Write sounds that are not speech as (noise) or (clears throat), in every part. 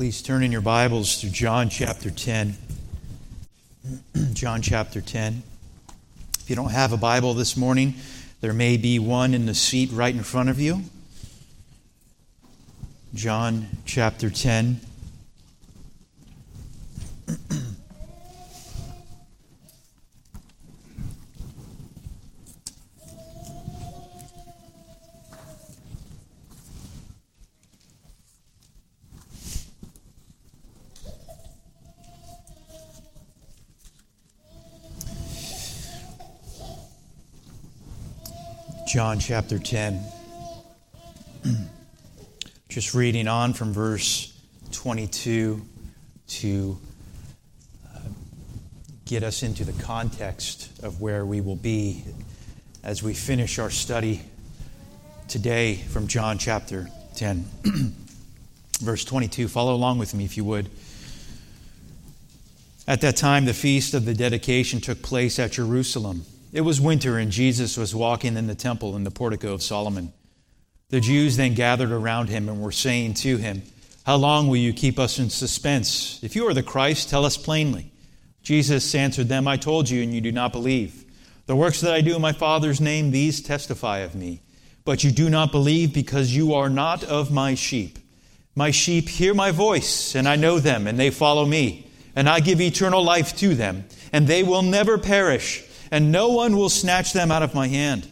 Please turn in your Bibles to John chapter 10. (clears throat) John chapter 10. If you don't have a Bible this morning, there may be one in the seat right in front of you. John chapter 10. John chapter 10. (clears throat) Just reading on from verse 22 to uh, get us into the context of where we will be as we finish our study today from John chapter 10. (clears throat) verse 22. Follow along with me if you would. At that time, the feast of the dedication took place at Jerusalem. It was winter, and Jesus was walking in the temple in the portico of Solomon. The Jews then gathered around him and were saying to him, How long will you keep us in suspense? If you are the Christ, tell us plainly. Jesus answered them, I told you, and you do not believe. The works that I do in my Father's name, these testify of me. But you do not believe because you are not of my sheep. My sheep hear my voice, and I know them, and they follow me. And I give eternal life to them, and they will never perish and no one will snatch them out of my hand.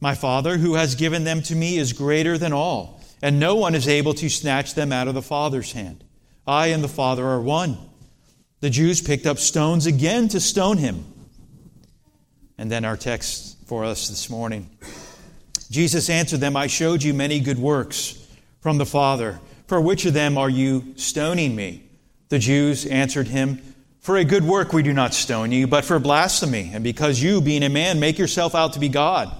My Father, who has given them to me, is greater than all, and no one is able to snatch them out of the Father's hand. I and the Father are one. The Jews picked up stones again to stone him. And then our text for us this morning. Jesus answered them, I showed you many good works from the Father. For which of them are you stoning me? The Jews answered him, for a good work we do not stone you, but for blasphemy, and because you, being a man, make yourself out to be God.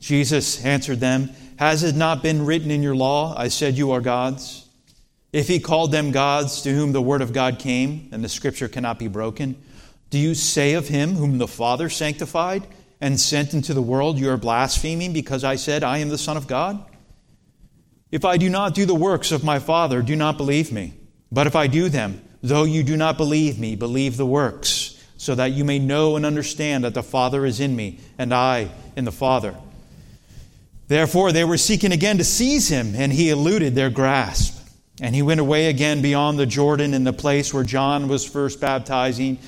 Jesus answered them, Has it not been written in your law, I said you are gods? If he called them gods to whom the word of God came, and the scripture cannot be broken, do you say of him whom the Father sanctified and sent into the world, You are blaspheming because I said, I am the Son of God? If I do not do the works of my Father, do not believe me. But if I do them, Though you do not believe me, believe the works, so that you may know and understand that the Father is in me, and I in the Father. Therefore, they were seeking again to seize him, and he eluded their grasp. And he went away again beyond the Jordan in the place where John was first baptizing,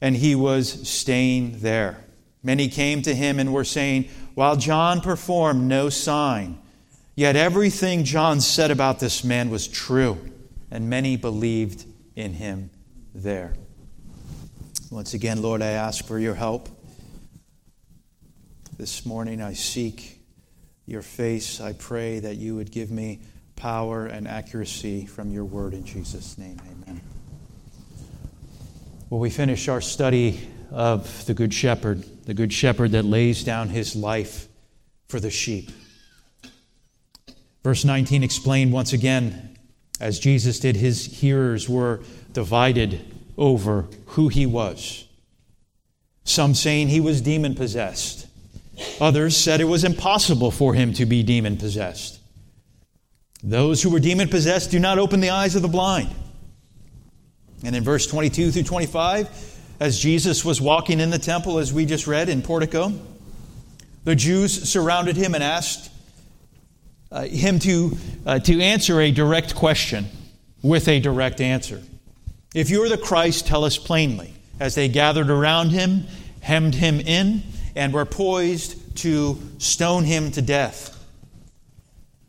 and he was staying there. Many came to him and were saying, While John performed no sign, yet everything John said about this man was true, and many believed in him there. Once again, Lord, I ask for your help. This morning I seek your face. I pray that you would give me power and accuracy from your word in Jesus' name. Amen. Well, we finish our study of the Good Shepherd, the Good Shepherd that lays down his life for the sheep. Verse 19 explained once again as Jesus did, his hearers were divided over who he was. Some saying he was demon possessed. Others said it was impossible for him to be demon possessed. Those who were demon possessed do not open the eyes of the blind. And in verse 22 through 25, as Jesus was walking in the temple, as we just read in Portico, the Jews surrounded him and asked, uh, him to, uh, to answer a direct question with a direct answer. If you are the Christ, tell us plainly. As they gathered around him, hemmed him in, and were poised to stone him to death.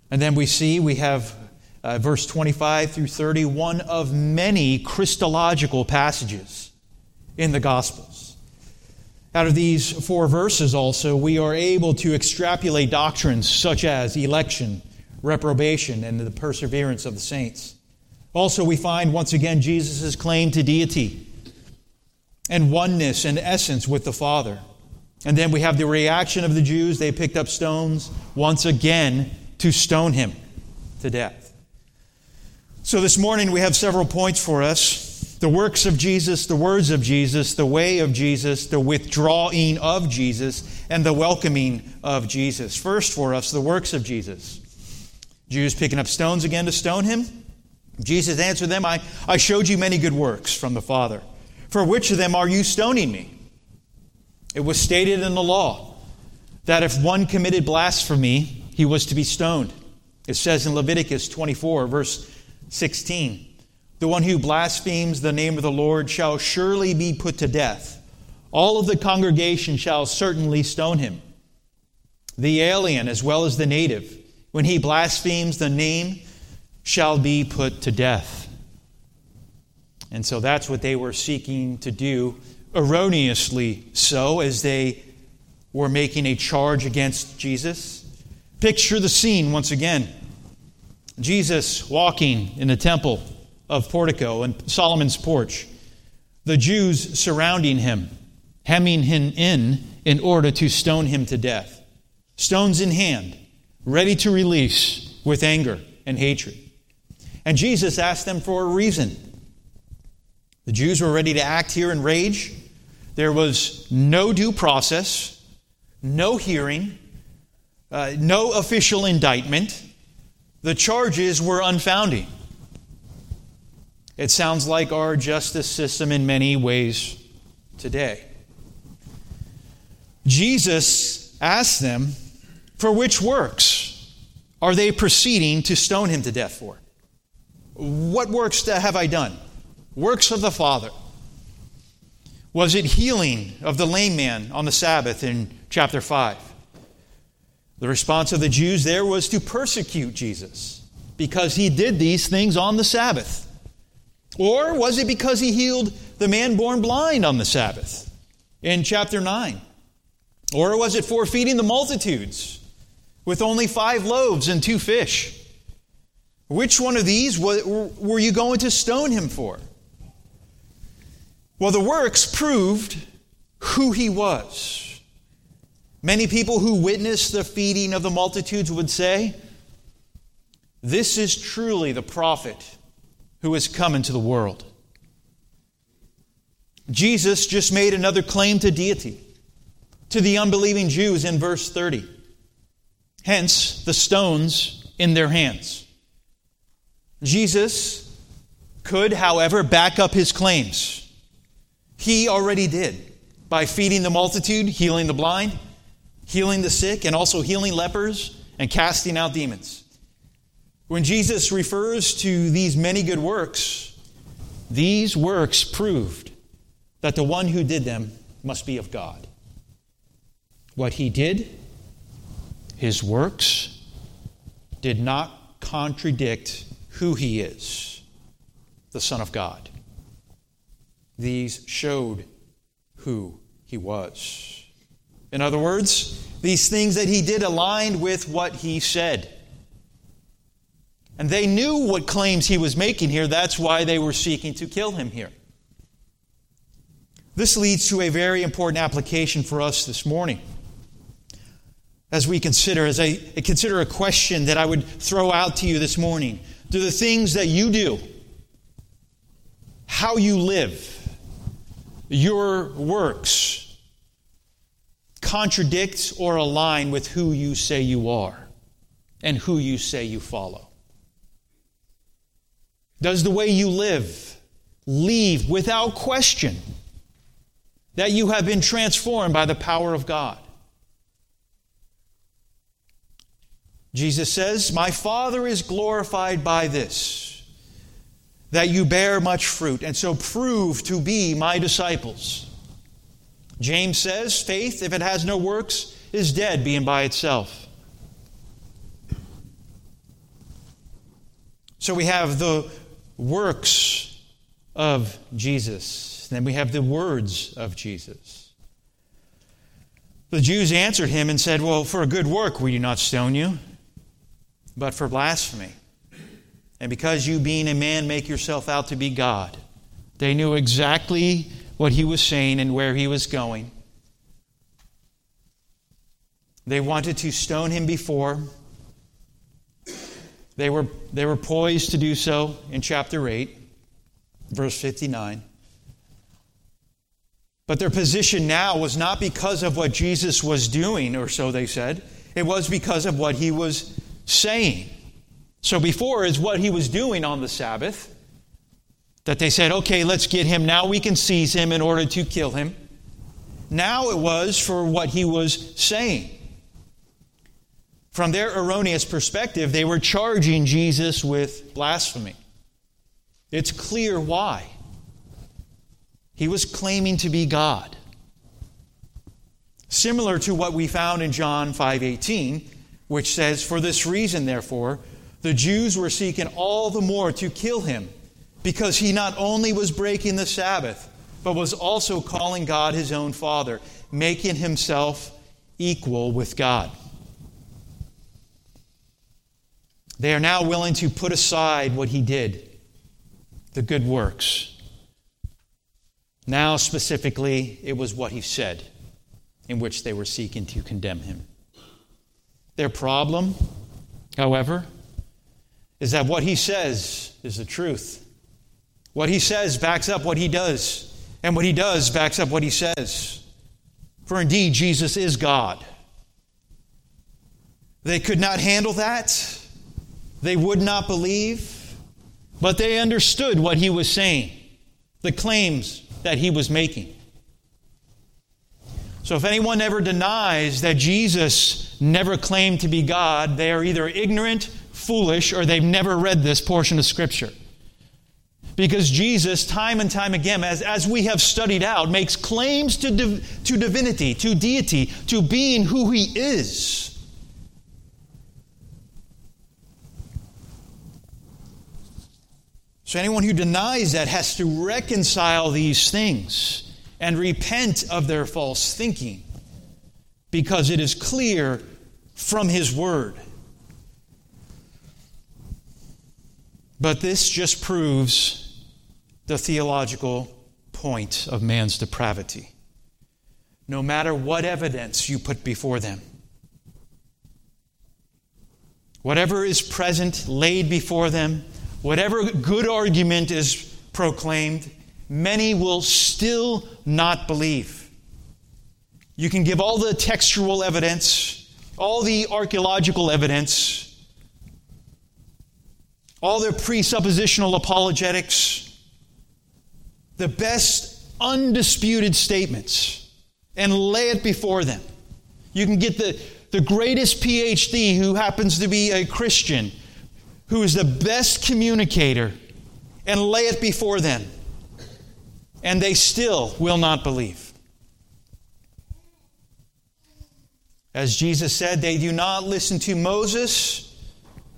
And then we see we have uh, verse 25 through 30, one of many Christological passages in the Gospels. Out of these four verses, also, we are able to extrapolate doctrines such as election, reprobation, and the perseverance of the saints. Also, we find once again Jesus' claim to deity and oneness and essence with the Father. And then we have the reaction of the Jews. They picked up stones once again to stone him to death. So this morning we have several points for us the works of Jesus, the words of Jesus, the way of Jesus, the withdrawing of Jesus, and the welcoming of Jesus. First, for us, the works of Jesus. Jews picking up stones again to stone him. Jesus answered them, I, I showed you many good works from the Father. For which of them are you stoning me? It was stated in the law that if one committed blasphemy, he was to be stoned. It says in Leviticus 24, verse 16 The one who blasphemes the name of the Lord shall surely be put to death. All of the congregation shall certainly stone him. The alien as well as the native, when he blasphemes the name, shall be put to death. And so that's what they were seeking to do, erroneously so, as they were making a charge against Jesus. Picture the scene once again Jesus walking in the temple of Portico and Solomon's porch, the Jews surrounding him, hemming him in in order to stone him to death. Stones in hand, ready to release with anger and hatred. And Jesus asked them for a reason. The Jews were ready to act here in rage. There was no due process, no hearing, uh, no official indictment. The charges were unfounding. It sounds like our justice system in many ways today. Jesus asked them, For which works are they proceeding to stone him to death for? What works have I done? Works of the Father. Was it healing of the lame man on the Sabbath in chapter 5? The response of the Jews there was to persecute Jesus because he did these things on the Sabbath. Or was it because he healed the man born blind on the Sabbath in chapter 9? Or was it for feeding the multitudes with only five loaves and two fish? Which one of these were you going to stone him for? Well, the works proved who he was. Many people who witnessed the feeding of the multitudes would say, This is truly the prophet who has come into the world. Jesus just made another claim to deity to the unbelieving Jews in verse 30. Hence, the stones in their hands. Jesus could, however, back up his claims. He already did by feeding the multitude, healing the blind, healing the sick, and also healing lepers and casting out demons. When Jesus refers to these many good works, these works proved that the one who did them must be of God. What he did, his works, did not contradict who he is the Son of God. These showed who he was. In other words, these things that he did aligned with what he said. And they knew what claims he was making here. That's why they were seeking to kill him here. This leads to a very important application for us this morning. As we consider, as I consider a question that I would throw out to you this morning do the things that you do, how you live, your works contradict or align with who you say you are and who you say you follow? Does the way you live leave without question that you have been transformed by the power of God? Jesus says, My Father is glorified by this, that you bear much fruit, and so prove to be my disciples. James says, Faith, if it has no works, is dead, being by itself. So we have the works of Jesus, then we have the words of Jesus. The Jews answered him and said, Well, for a good work, we do not stone you? but for blasphemy. And because you, being a man, make yourself out to be God, they knew exactly what he was saying and where he was going. They wanted to stone him before. They were, they were poised to do so in chapter 8, verse 59. But their position now was not because of what Jesus was doing, or so they said. It was because of what he was saying. So before is what he was doing on the Sabbath. That they said, okay, let's get him. Now we can seize him in order to kill him. Now it was for what he was saying. From their erroneous perspective, they were charging Jesus with blasphemy. It's clear why. He was claiming to be God. Similar to what we found in John 5:18, which says, "For this reason therefore, the Jews were seeking all the more to kill him, because he not only was breaking the Sabbath, but was also calling God his own Father, making himself equal with God." They are now willing to put aside what he did, the good works. Now, specifically, it was what he said in which they were seeking to condemn him. Their problem, however, is that what he says is the truth. What he says backs up what he does, and what he does backs up what he says. For indeed, Jesus is God. They could not handle that. They would not believe, but they understood what he was saying, the claims that he was making. So if anyone ever denies that Jesus never claimed to be God, they are either ignorant, foolish, or they've never read this portion of Scripture. Because Jesus, time and time again, as, as we have studied out, makes claims to, div- to divinity, to deity, to being who he is. So anyone who denies that has to reconcile these things and repent of their false thinking because it is clear from his word. But this just proves the theological point of man's depravity. No matter what evidence you put before them, whatever is present laid before them, whatever good argument is proclaimed, many will still not believe. You can give all the textual evidence, all the archaeological evidence, all the presuppositional apologetics, the best undisputed statements, and lay it before them. You can get the, the greatest PhD who happens to be a Christian who is the best communicator and lay it before them, and they still will not believe. As Jesus said, they do not listen to Moses.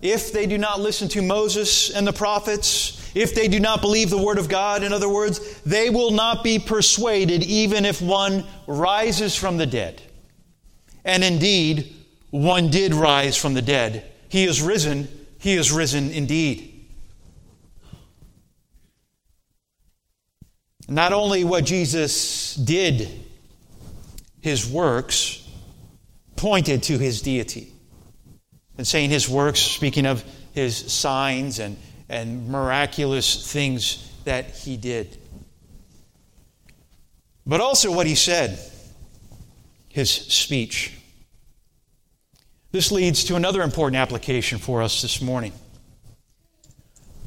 If they do not listen to Moses and the prophets, if they do not believe the word of God, in other words, they will not be persuaded even if one rises from the dead. And indeed, one did rise from the dead. He is risen he is risen indeed. Not only what Jesus did, his works pointed to his deity. And saying his works, speaking of his signs and, and miraculous things that he did. But also what he said, his speech. This leads to another important application for us this morning.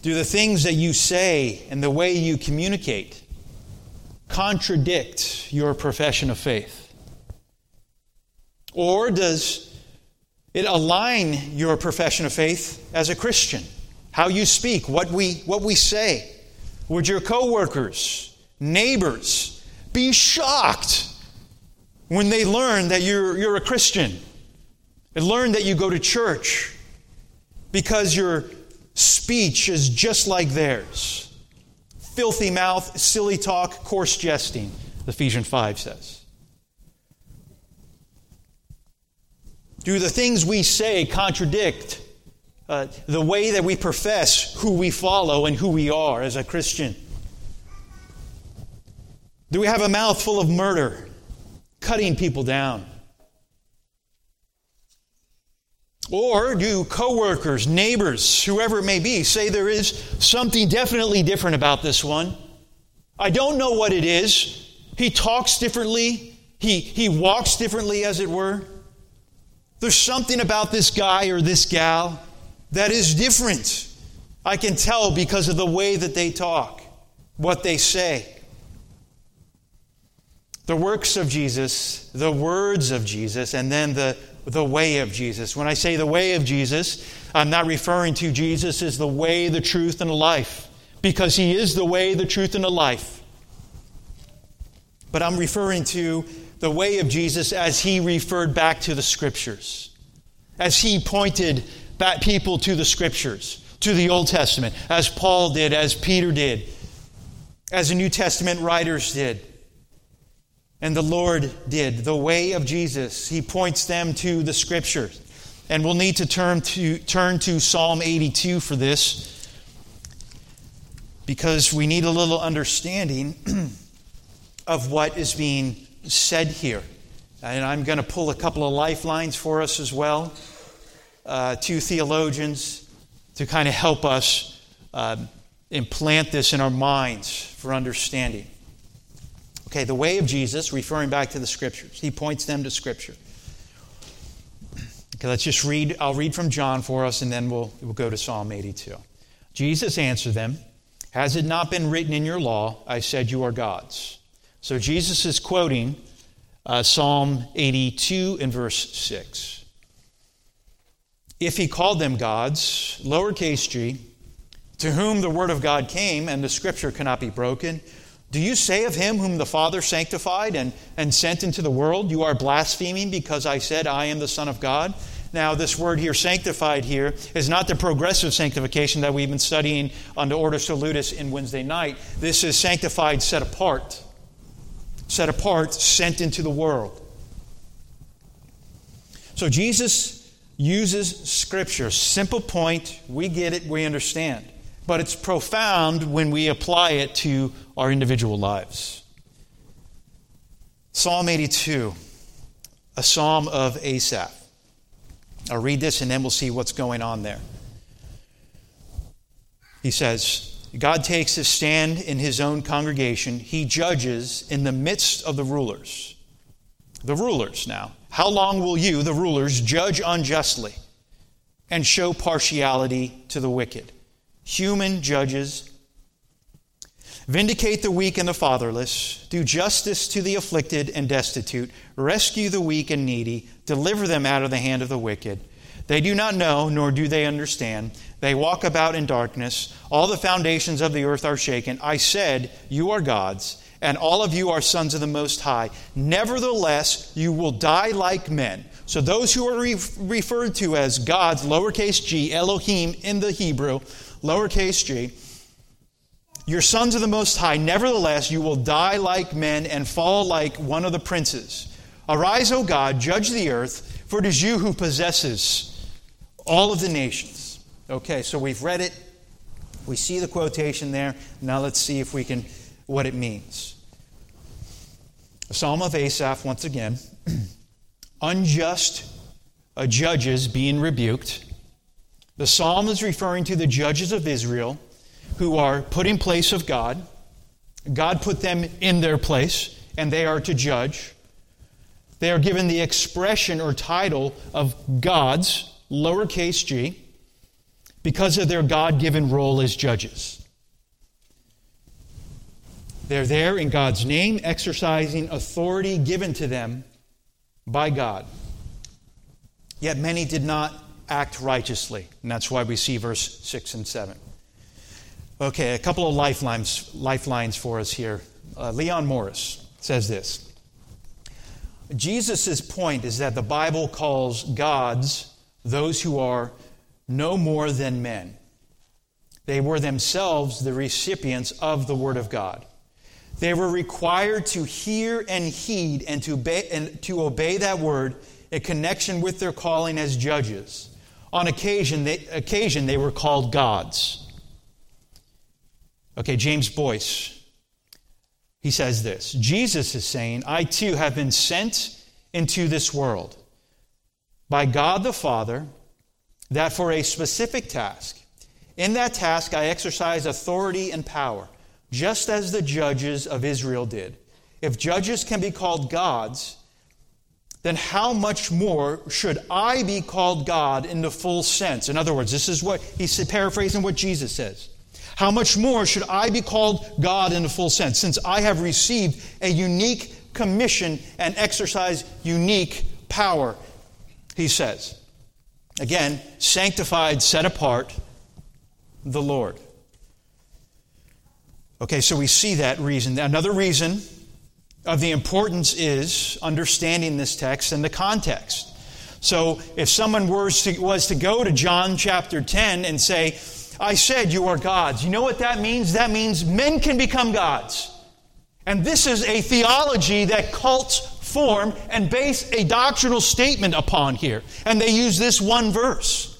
Do the things that you say and the way you communicate contradict your profession of faith? Or does it align your profession of faith as a Christian? How you speak, what we, what we say? Would your coworkers, neighbors be shocked when they learn that you're, you're a Christian? And learn that you go to church because your speech is just like theirs. Filthy mouth, silly talk, coarse jesting, Ephesians 5 says. Do the things we say contradict uh, the way that we profess who we follow and who we are as a Christian? Do we have a mouth full of murder, cutting people down? Or do coworkers, neighbors, whoever it may be, say there is something definitely different about this one? I don't know what it is. He talks differently, he, he walks differently, as it were. There's something about this guy or this gal. that is different. I can tell because of the way that they talk, what they say. The works of Jesus, the words of Jesus, and then the, the way of Jesus. When I say the way of Jesus, I'm not referring to Jesus as the way, the truth, and the life, because he is the way, the truth, and the life. But I'm referring to the way of Jesus as he referred back to the scriptures, as he pointed back people to the scriptures, to the Old Testament, as Paul did, as Peter did, as the New Testament writers did. And the Lord did. The way of Jesus. He points them to the scriptures. And we'll need to turn to, turn to Psalm 82 for this because we need a little understanding (clears throat) of what is being said here. And I'm going to pull a couple of lifelines for us as well. Uh, two theologians to kind of help us uh, implant this in our minds for understanding. Okay, the way of Jesus, referring back to the scriptures, he points them to scripture. Okay, let's just read. I'll read from John for us and then we'll, we'll go to Psalm 82. Jesus answered them, Has it not been written in your law, I said you are gods? So Jesus is quoting uh, Psalm 82 in verse 6. If he called them gods, lowercase g, to whom the word of God came and the scripture cannot be broken, do you say of him whom the Father sanctified and, and sent into the world, You are blaspheming because I said, I am the Son of God? Now, this word here, sanctified here, is not the progressive sanctification that we've been studying under Ordo Salutis in Wednesday night. This is sanctified, set apart set apart, sent into the world. So Jesus uses Scripture. Simple point, we get it, we understand. But it's profound when we apply it to our individual lives. Psalm 82, a psalm of Asaph. I'll read this and then we'll see what's going on there. He says, God takes his stand in his own congregation. He judges in the midst of the rulers. The rulers now. How long will you, the rulers, judge unjustly and show partiality to the wicked? Human judges. Vindicate the weak and the fatherless. Do justice to the afflicted and destitute. Rescue the weak and needy. Deliver them out of the hand of the wicked. They do not know, nor do they understand. They walk about in darkness. All the foundations of the earth are shaken. I said, You are gods, and all of you are sons of the Most High. Nevertheless, you will die like men. So, those who are re- referred to as gods, lowercase g, Elohim in the Hebrew, lowercase g, you're sons of the Most High. Nevertheless, you will die like men and fall like one of the princes. Arise, O God, judge the earth, for it is you who possesses all of the nations. Okay, so we've read it. We see the quotation there. Now let's see if we can what it means. A psalm of Asaph once again. (clears throat) Unjust uh, judges being rebuked. The psalm is referring to the judges of Israel who are put in place of God. God put them in their place, and they are to judge. They are given the expression or title of gods lowercase g, because of their God given role as judges. They're there in God's name, exercising authority given to them by God. Yet many did not act righteously, and that's why we see verse 6 and 7. Okay, a couple of lifelines, lifelines for us here. Uh, Leon Morris says this Jesus' point is that the Bible calls gods those who are no more than men. They were themselves the recipients of the Word of God. They were required to hear and heed and to obey, and to obey that Word in connection with their calling as judges. On occasion they, occasion, they were called gods. Okay, James Boice, he says this Jesus is saying, I too have been sent into this world by God the Father that for a specific task, in that task I exercise authority and power, just as the judges of Israel did. If judges can be called gods, then how much more should I be called God in the full sense? In other words, this is what he's paraphrasing what Jesus says. How much more should I be called God in the full sense, since I have received a unique commission and exercise unique power, he says. Again, sanctified, set apart, the Lord. Okay, so we see that reason. Another reason of the importance is understanding this text and the context. So if someone was to, was to go to John chapter 10 and say, I said you are gods, you know what that means? That means men can become gods. And this is a theology that cults form and base a doctrinal statement upon here. And they use this one verse.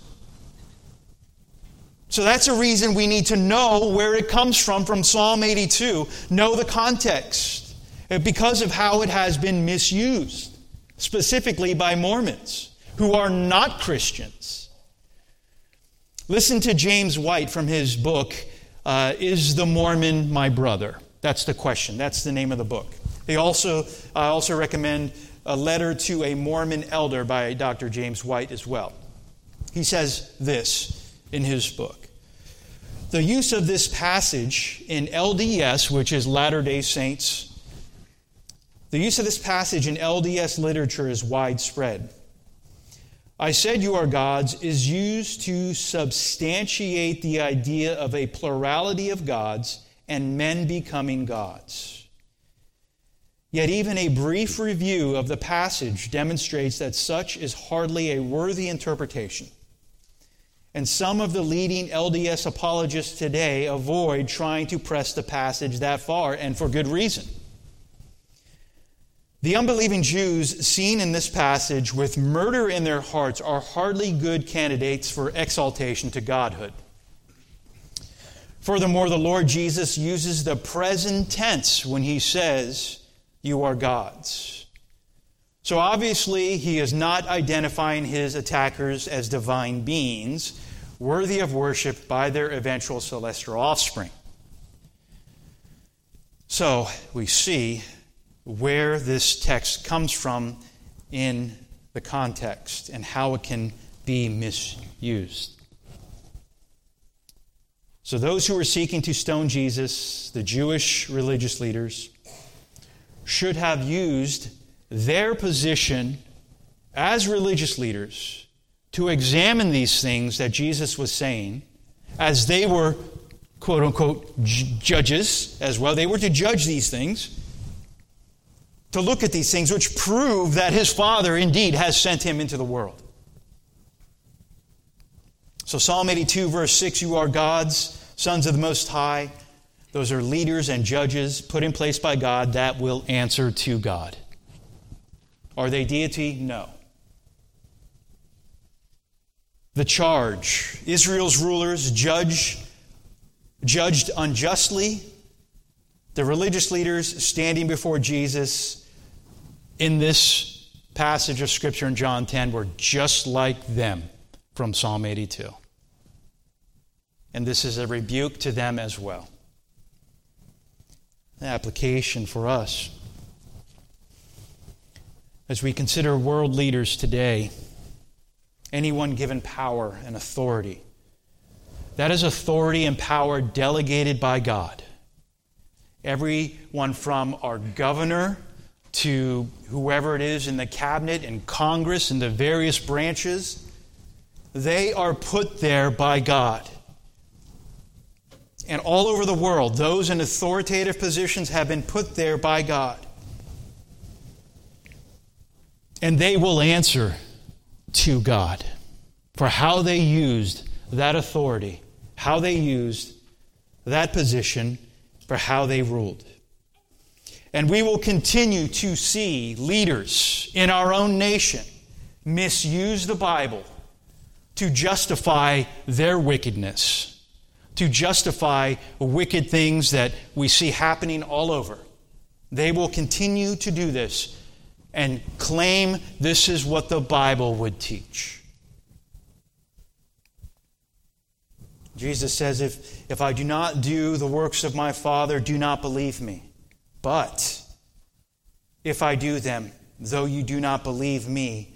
So that's a reason we need to know where it comes from, from Psalm 82, know the context. Uh, because of how it has been misused, specifically by Mormons who are not Christians. Listen to James White from his book, uh, Is the Mormon My Brother? That's the question. That's the name of the book. They also, I also recommend a letter to a Mormon elder by Dr. James White as well. He says this in his book. The use of this passage in LDS, which is Latter day Saints the use of this passage in LDS literature is widespread. I said you are gods is used to substantiate the idea of a plurality of gods and men becoming gods. Yet, even a brief review of the passage demonstrates that such is hardly a worthy interpretation. And some of the leading LDS apologists today avoid trying to press the passage that far, and for good reason. The unbelieving Jews seen in this passage with murder in their hearts are hardly good candidates for exaltation to godhood. Furthermore, the Lord Jesus uses the present tense when he says, You are gods. So obviously, he is not identifying his attackers as divine beings worthy of worship by their eventual celestial offspring. So we see where this text comes from in the context and how it can be misused. So, those who were seeking to stone Jesus, the Jewish religious leaders, should have used their position as religious leaders to examine these things that Jesus was saying as they were, quote unquote, judges as well. They were to judge these things to look at these things, which prove that his Father indeed has sent him into the world. So, Psalm 82, verse 6 You are God's sons of the Most High. Those are leaders and judges put in place by God that will answer to God. Are they deity? No. The charge Israel's rulers judge, judged unjustly. The religious leaders standing before Jesus in this passage of Scripture in John 10 were just like them from Psalm 82. And this is a rebuke to them as well. The application for us. As we consider world leaders today, anyone given power and authority, that is authority and power delegated by God. Everyone from our governor to whoever it is in the cabinet and Congress and the various branches, they are put there by God. And all over the world, those in authoritative positions have been put there by God. And they will answer to God for how they used that authority, how they used that position, for how they ruled. And we will continue to see leaders in our own nation misuse the Bible to justify their wickedness, to justify wicked things that we see happening all over. They will continue to do this and claim this is what the Bible would teach. Jesus says, if, if I do not do the works of my Father, do not believe me. But if I do them, though you do not believe me,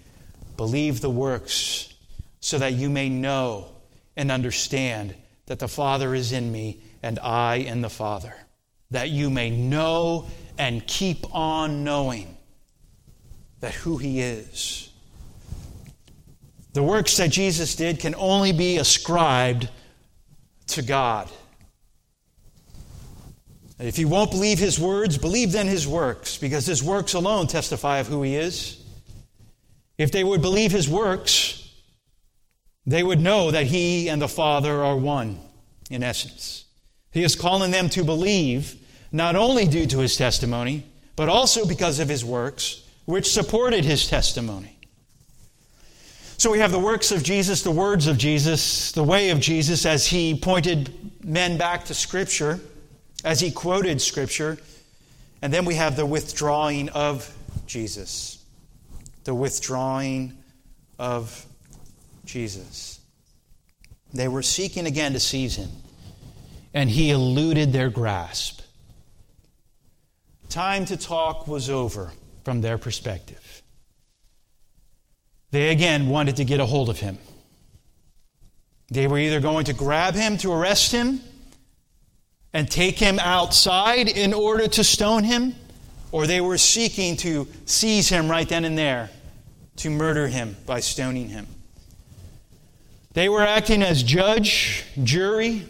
believe the works, so that you may know and understand that the Father is in me and I in the Father, that you may know and keep on knowing that who He is. The works that Jesus did can only be ascribed to God. If you won't believe his words, believe then his works, because his works alone testify of who he is. If they would believe his works, they would know that he and the Father are one, in essence. He is calling them to believe, not only due to his testimony, but also because of his works, which supported his testimony. So we have the works of Jesus, the words of Jesus, the way of Jesus as he pointed men back to Scripture as he quoted Scripture. And then we have the withdrawing of Jesus. The withdrawing of Jesus. They were seeking again to seize him, and he eluded their grasp. Time to talk was over from their perspective. They again wanted to get a hold of him. They were either going to grab him to arrest him and take him outside in order to stone him, or they were seeking to seize him right then and there to murder him by stoning him. They were acting as judge, jury,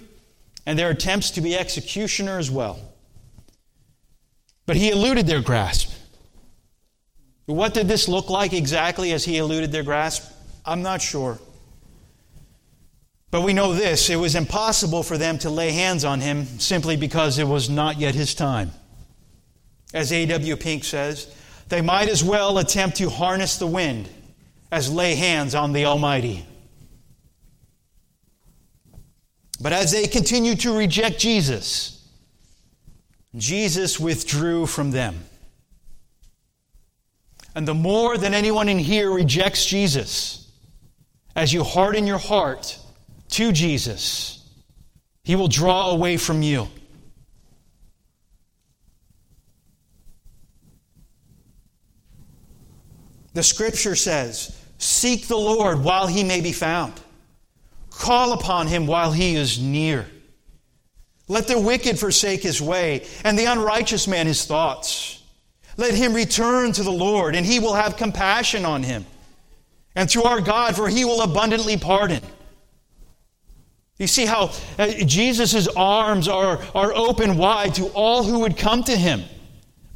and their attempts to be executioner as well. But he eluded their grasp. What did this look like exactly as he eluded their grasp? I'm not sure. But we know this it was impossible for them to lay hands on him simply because it was not yet his time. As A.W. Pink says, they might as well attempt to harness the wind as lay hands on the Almighty. But as they continued to reject Jesus, Jesus withdrew from them. And the more that anyone in here rejects Jesus, as you harden your heart, to Jesus, He will draw away from you. The scripture says, Seek the Lord while he may be found. Call upon him while he is near. Let the wicked forsake his way, and the unrighteous man his thoughts. Let him return to the Lord, and he will have compassion on him. And through our God, for he will abundantly pardon. You see how uh, Jesus' arms are, are open wide to all who would come to him.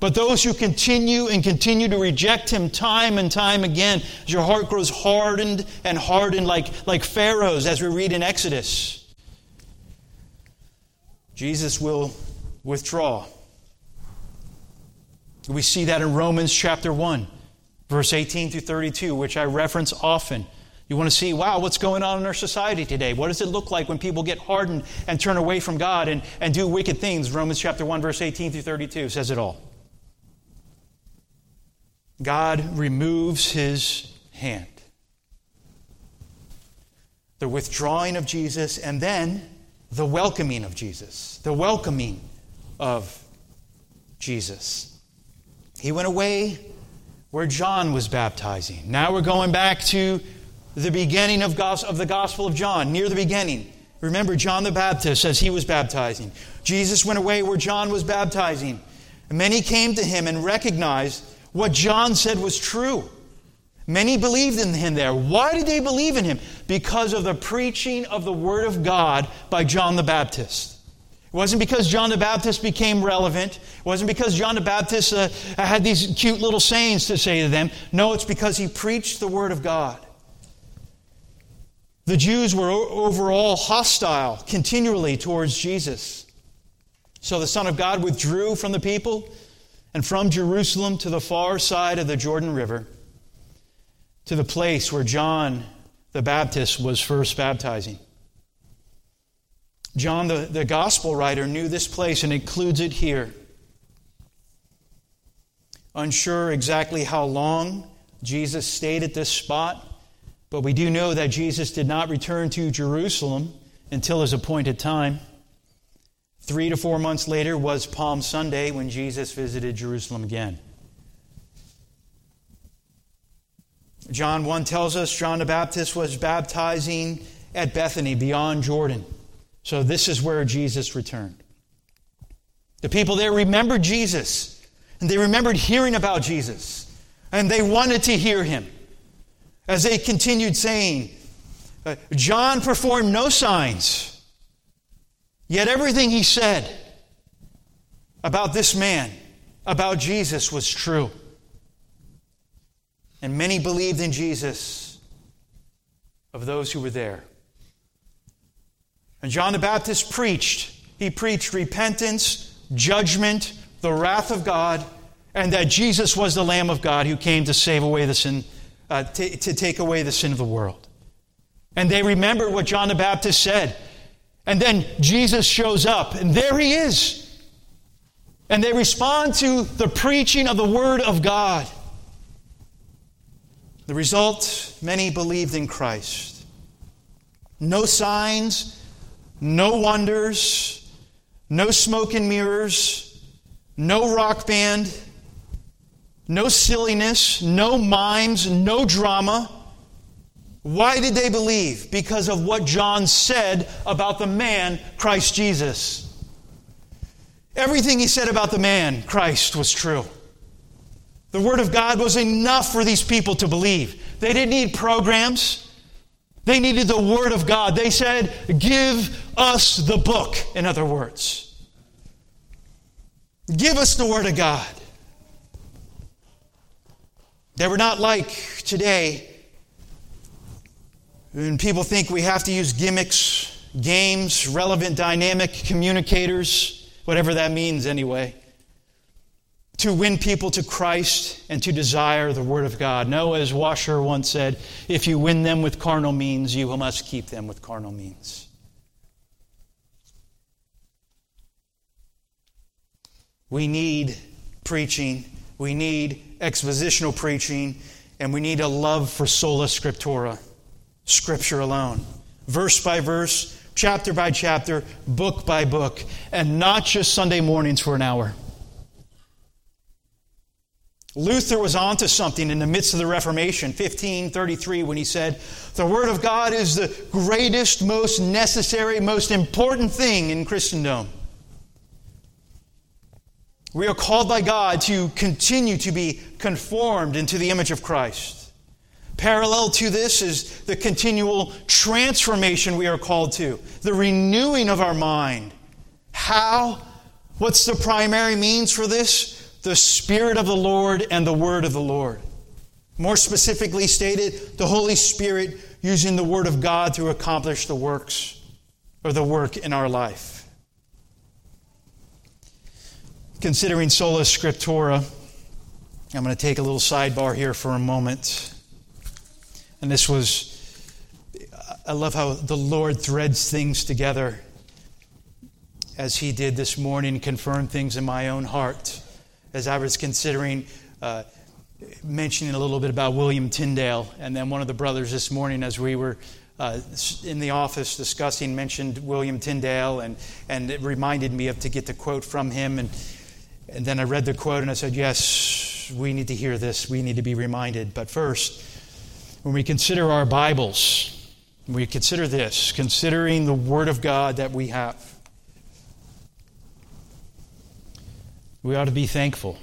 But those who continue and continue to reject him time and time again, as your heart grows hardened and hardened like, like Pharaoh's, as we read in Exodus. Jesus will withdraw. We see that in Romans chapter 1, verse 18 through 32, which I reference often. You want to see, wow, what's going on in our society today? What does it look like when people get hardened and turn away from God and, and do wicked things? Romans chapter 1, verse 18 through 32 says it all. God removes his hand. The withdrawing of Jesus and then the welcoming of Jesus. The welcoming of Jesus. He went away where John was baptizing. Now we're going back to the beginning of, of the Gospel of John, near the beginning. Remember John the Baptist as he was baptizing. Jesus went away where John was baptizing. Many came to him and recognized what John said was true. Many believed in him there. Why did they believe in him? Because of the preaching of the Word of God by John the Baptist. It wasn't because John the Baptist became relevant. It wasn't because John the Baptist uh, had these cute little sayings to say to them. No, it's because he preached the Word of God. The Jews were overall hostile continually towards Jesus. So the Son of God withdrew from the people and from Jerusalem to the far side of the Jordan River to the place where John the Baptist was first baptizing. John, the, the gospel writer, knew this place and includes it here. Unsure exactly how long Jesus stayed at this spot, but we do know that Jesus did not return to Jerusalem until his appointed time. Three to four months later was Palm Sunday when Jesus visited Jerusalem again. John 1 tells us John the Baptist was baptizing at Bethany beyond Jordan. So this is where Jesus returned. The people there remembered Jesus, and they remembered hearing about Jesus, and they wanted to hear him. As they continued saying, uh, John performed no signs, yet everything he said about this man, about Jesus, was true. And many believed in Jesus of those who were there. And John the Baptist preached. He preached repentance, judgment, the wrath of God, and that Jesus was the Lamb of God who came to save away the sin, uh, to, to take away the sin of the world. And they remembered what John the Baptist said. And then Jesus shows up, and there he is. And they respond to the preaching of the Word of God. The result many believed in Christ. No signs, no wonders, no smoke and mirrors, no rock band, no silliness, no mimes, no drama. Why did they believe? Because of what John said about the man, Christ Jesus. Everything he said about the man, Christ, was true. The Word of God was enough for these people to believe. They didn't need programs. They needed the Word of God. They said, Give us the book, in other words. Give us the Word of God. They were not like today when people think we have to use gimmicks, games, relevant dynamic communicators, whatever that means anyway to win people to Christ and to desire the Word of God. No, as Washer once said, if you win them with carnal means, you must keep them with carnal means. We need preaching, we need expositional preaching, and we need a love for sola scriptura, Scripture alone. Verse by verse, chapter by chapter, book by book, and not just Sunday mornings for an hour. Luther was onto something in the midst of the Reformation, 1533, when he said, The Word of God is the greatest, most necessary, most important thing in Christendom. We are called by God to continue to be conformed into the image of Christ. Parallel to this is the continual transformation we are called to, the renewing of our mind. How? What's the primary means for this? The Spirit of the Lord and the Word of the Lord. More specifically stated, the Holy Spirit using the Word of God to accomplish the works or the work in our life. Considering sola scriptura, I'm going to take a little sidebar here for a moment. And this was, I love how the Lord threads things together as He did this morning, confirm things in my own heart as I was considering uh, mentioning a little bit about William Tyndale. And then one of the brothers this morning, as we were uh, in the office discussing, mentioned William Tyndale, and, and it reminded me of to get the quote from him. And, and then I read the quote and I said, Yes, we need to hear this. We need to be reminded. But first, when we consider our Bibles, we consider this, considering the Word of God that we have. We ought to be thankful.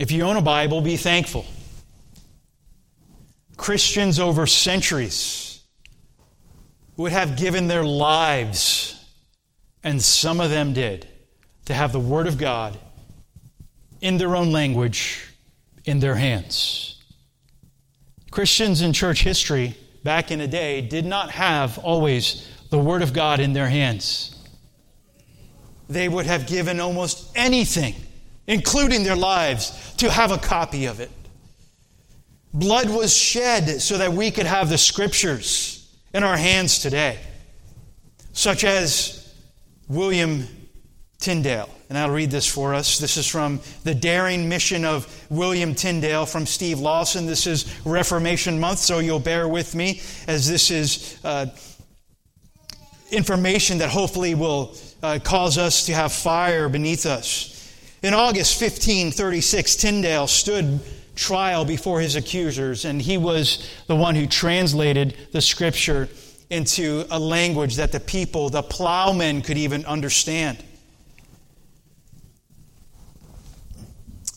If you own a Bible, be thankful. Christians over centuries would have given their lives, and some of them did, to have the Word of God in their own language in their hands. Christians in church history back in the day did not have always the Word of God in their hands they would have given almost anything, including their lives, to have a copy of it. Blood was shed so that we could have the scriptures in our hands today, such as William Tyndale. And I'll read this for us. This is from The Daring Mission of William Tyndale from Steve Lawson. This is Reformation Month, so you'll bear with me as this is uh, information that hopefully will uh, cause us to have fire beneath us. In August 1536, Tyndale stood trial before his accusers, and he was the one who translated the scripture into a language that the people, the plowmen, could even understand.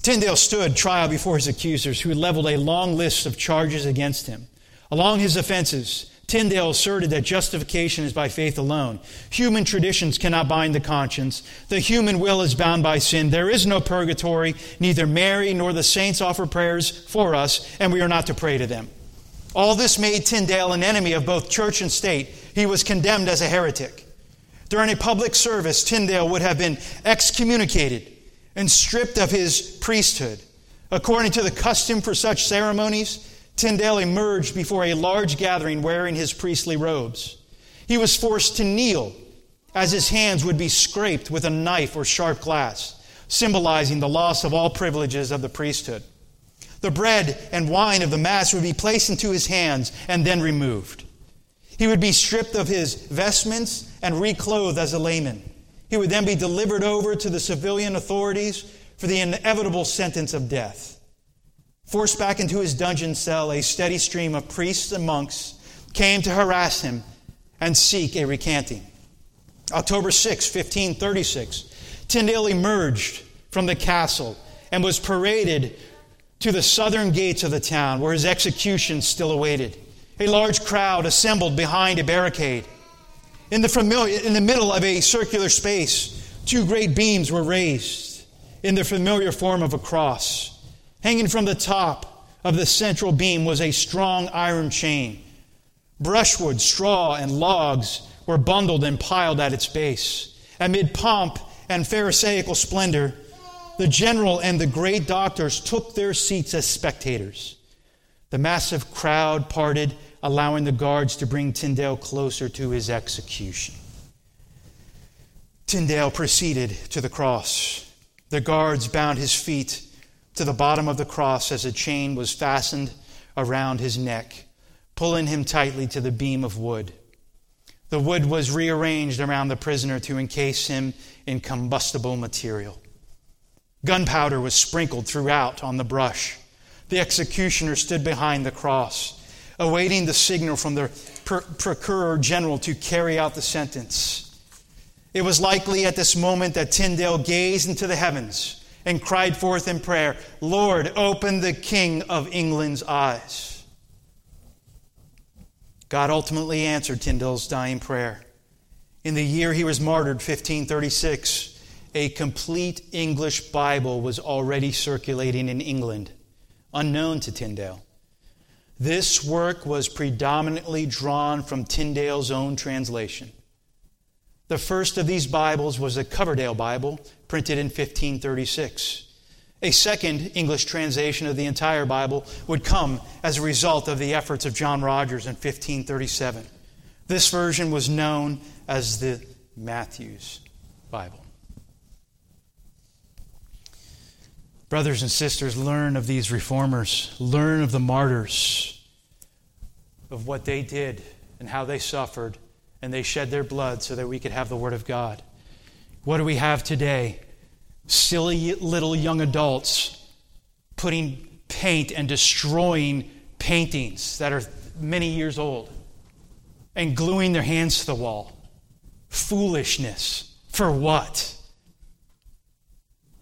Tyndale stood trial before his accusers, who leveled a long list of charges against him. Along his offenses, Tyndale asserted that justification is by faith alone. Human traditions cannot bind the conscience. The human will is bound by sin. There is no purgatory. Neither Mary nor the saints offer prayers for us, and we are not to pray to them. All this made Tyndale an enemy of both church and state. He was condemned as a heretic. During a public service, Tyndale would have been excommunicated and stripped of his priesthood. According to the custom for such ceremonies, Tyndale emerged before a large gathering wearing his priestly robes. He was forced to kneel as his hands would be scraped with a knife or sharp glass, symbolizing the loss of all privileges of the priesthood. The bread and wine of the Mass would be placed into his hands and then removed. He would be stripped of his vestments and reclothed as a layman. He would then be delivered over to the civilian authorities for the inevitable sentence of death. Forced back into his dungeon cell, a steady stream of priests and monks came to harass him and seek a recanting. October 6, 1536, Tyndale emerged from the castle and was paraded to the southern gates of the town where his execution still awaited. A large crowd assembled behind a barricade. In the, familiar, in the middle of a circular space, two great beams were raised in the familiar form of a cross. Hanging from the top of the central beam was a strong iron chain. Brushwood, straw, and logs were bundled and piled at its base. Amid pomp and Pharisaical splendor, the general and the great doctors took their seats as spectators. The massive crowd parted, allowing the guards to bring Tyndale closer to his execution. Tyndale proceeded to the cross. The guards bound his feet to the bottom of the cross as a chain was fastened around his neck, pulling him tightly to the beam of wood. The wood was rearranged around the prisoner to encase him in combustible material. Gunpowder was sprinkled throughout on the brush. The executioner stood behind the cross, awaiting the signal from the procureur general to carry out the sentence. It was likely at this moment that Tyndale gazed into the heavens and cried forth in prayer, Lord, open the King of England's eyes. God ultimately answered Tyndale's dying prayer. In the year he was martyred, 1536, a complete English Bible was already circulating in England, unknown to Tyndale. This work was predominantly drawn from Tyndale's own translation. The first of these Bibles was the Coverdale Bible, printed in 1536. A second English translation of the entire Bible would come as a result of the efforts of John Rogers in 1537. This version was known as the Matthew's Bible. Brothers and sisters, learn of these reformers, learn of the martyrs, of what they did and how they suffered, and they shed their blood so that we could have the Word of God. What do we have today? Silly little young adults putting paint and destroying paintings that are many years old and gluing their hands to the wall. Foolishness. For what?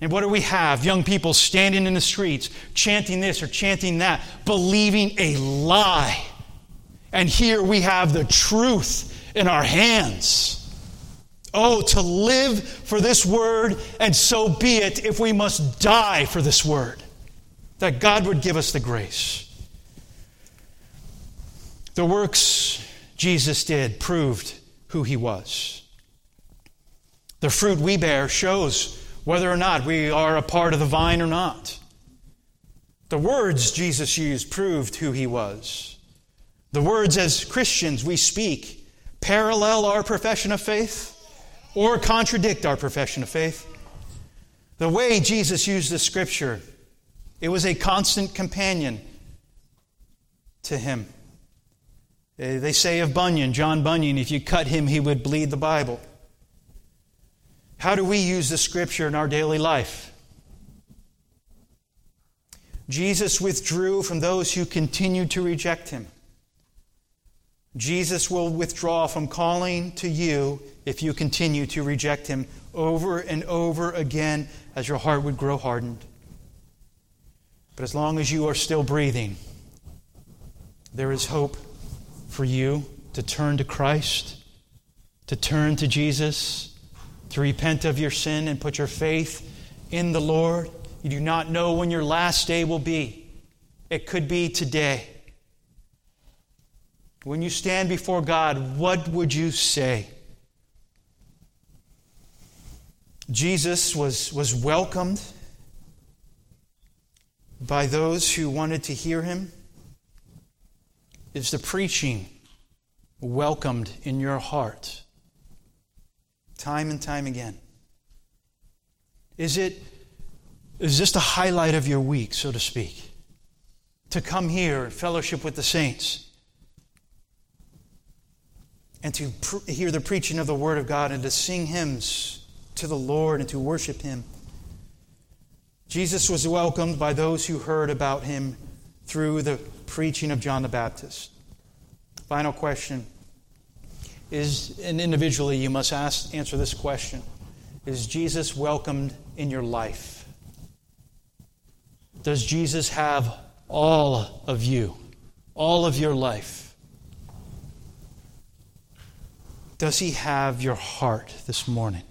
And what do we have? Young people standing in the streets, chanting this or chanting that, believing a lie. And here we have the truth in our hands. Oh, to live for this word, and so be it if we must die for this word. That God would give us the grace. The works Jesus did proved who he was. The fruit we bear shows whether or not we are a part of the vine or not. The words Jesus used proved who he was. The words as Christians we speak parallel our profession of faith or contradict our profession of faith. The way Jesus used the scripture, it was a constant companion to him. Eh, they say of Bunyan, John Bunyan, if you cut him, he would bleed the Bible. How do we use the scripture in our daily life? Jesus withdrew from those who continued to reject him. Jesus will withdraw from calling to you if you continue to reject him over and over again as your heart would grow hardened. But as long as you are still breathing, there is hope for you to turn to Christ, to turn to Jesus, to repent of your sin and put your faith in the Lord. You do not know when your last day will be. It could be today. When you stand before God, what would you say? Jesus was, was welcomed by those who wanted to hear him. Is the preaching welcomed in your heart? Time and time again. Is it is this the highlight of your week, so to speak? To come here and fellowship with the saints and to pr- hear the preaching of the Word of God and to sing hymns to the Lord and to worship Him. Jesus was welcomed by those who heard about Him through the preaching of John the Baptist. Final question is, and individually you must ask, answer this question Is Jesus welcomed in your life? Does Jesus have all of you, all of your life? Does he have your heart this morning?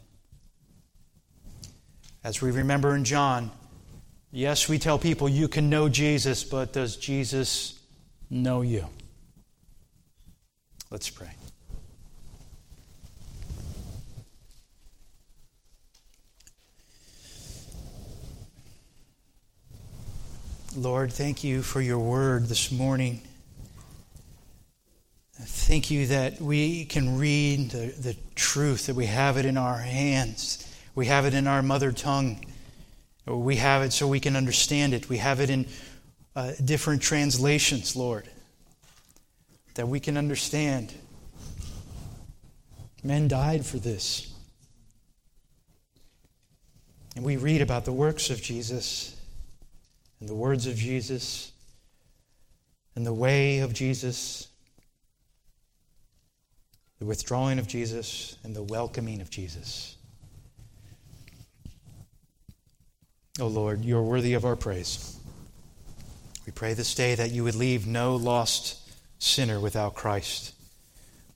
As we remember in John, yes, we tell people you can know Jesus, but does Jesus know you? Let's pray. Lord, thank you for your word this morning. Thank you that we can read the, the truth, that we have it in our hands. We have it in our mother tongue. We have it so we can understand it. We have it in uh, different translations, Lord, that we can understand. Men died for this. And we read about the works of Jesus and the words of Jesus and the way of Jesus the withdrawing of Jesus and the welcoming of Jesus. Oh Lord, you are worthy of our praise. We pray this day that you would leave no lost sinner without Christ,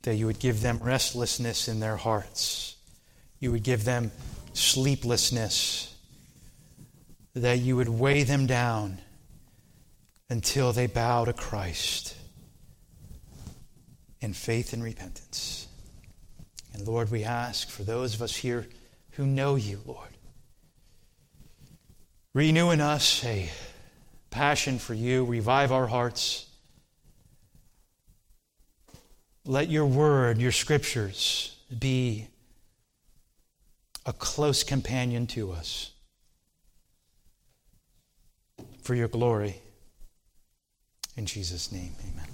that you would give them restlessness in their hearts, you would give them sleeplessness, that you would weigh them down until they bow to Christ in faith and repentance. And Lord, we ask for those of us here who know you, Lord, renew in us a passion for you, revive our hearts. Let your word, your scriptures, be a close companion to us for your glory. In Jesus' name, amen.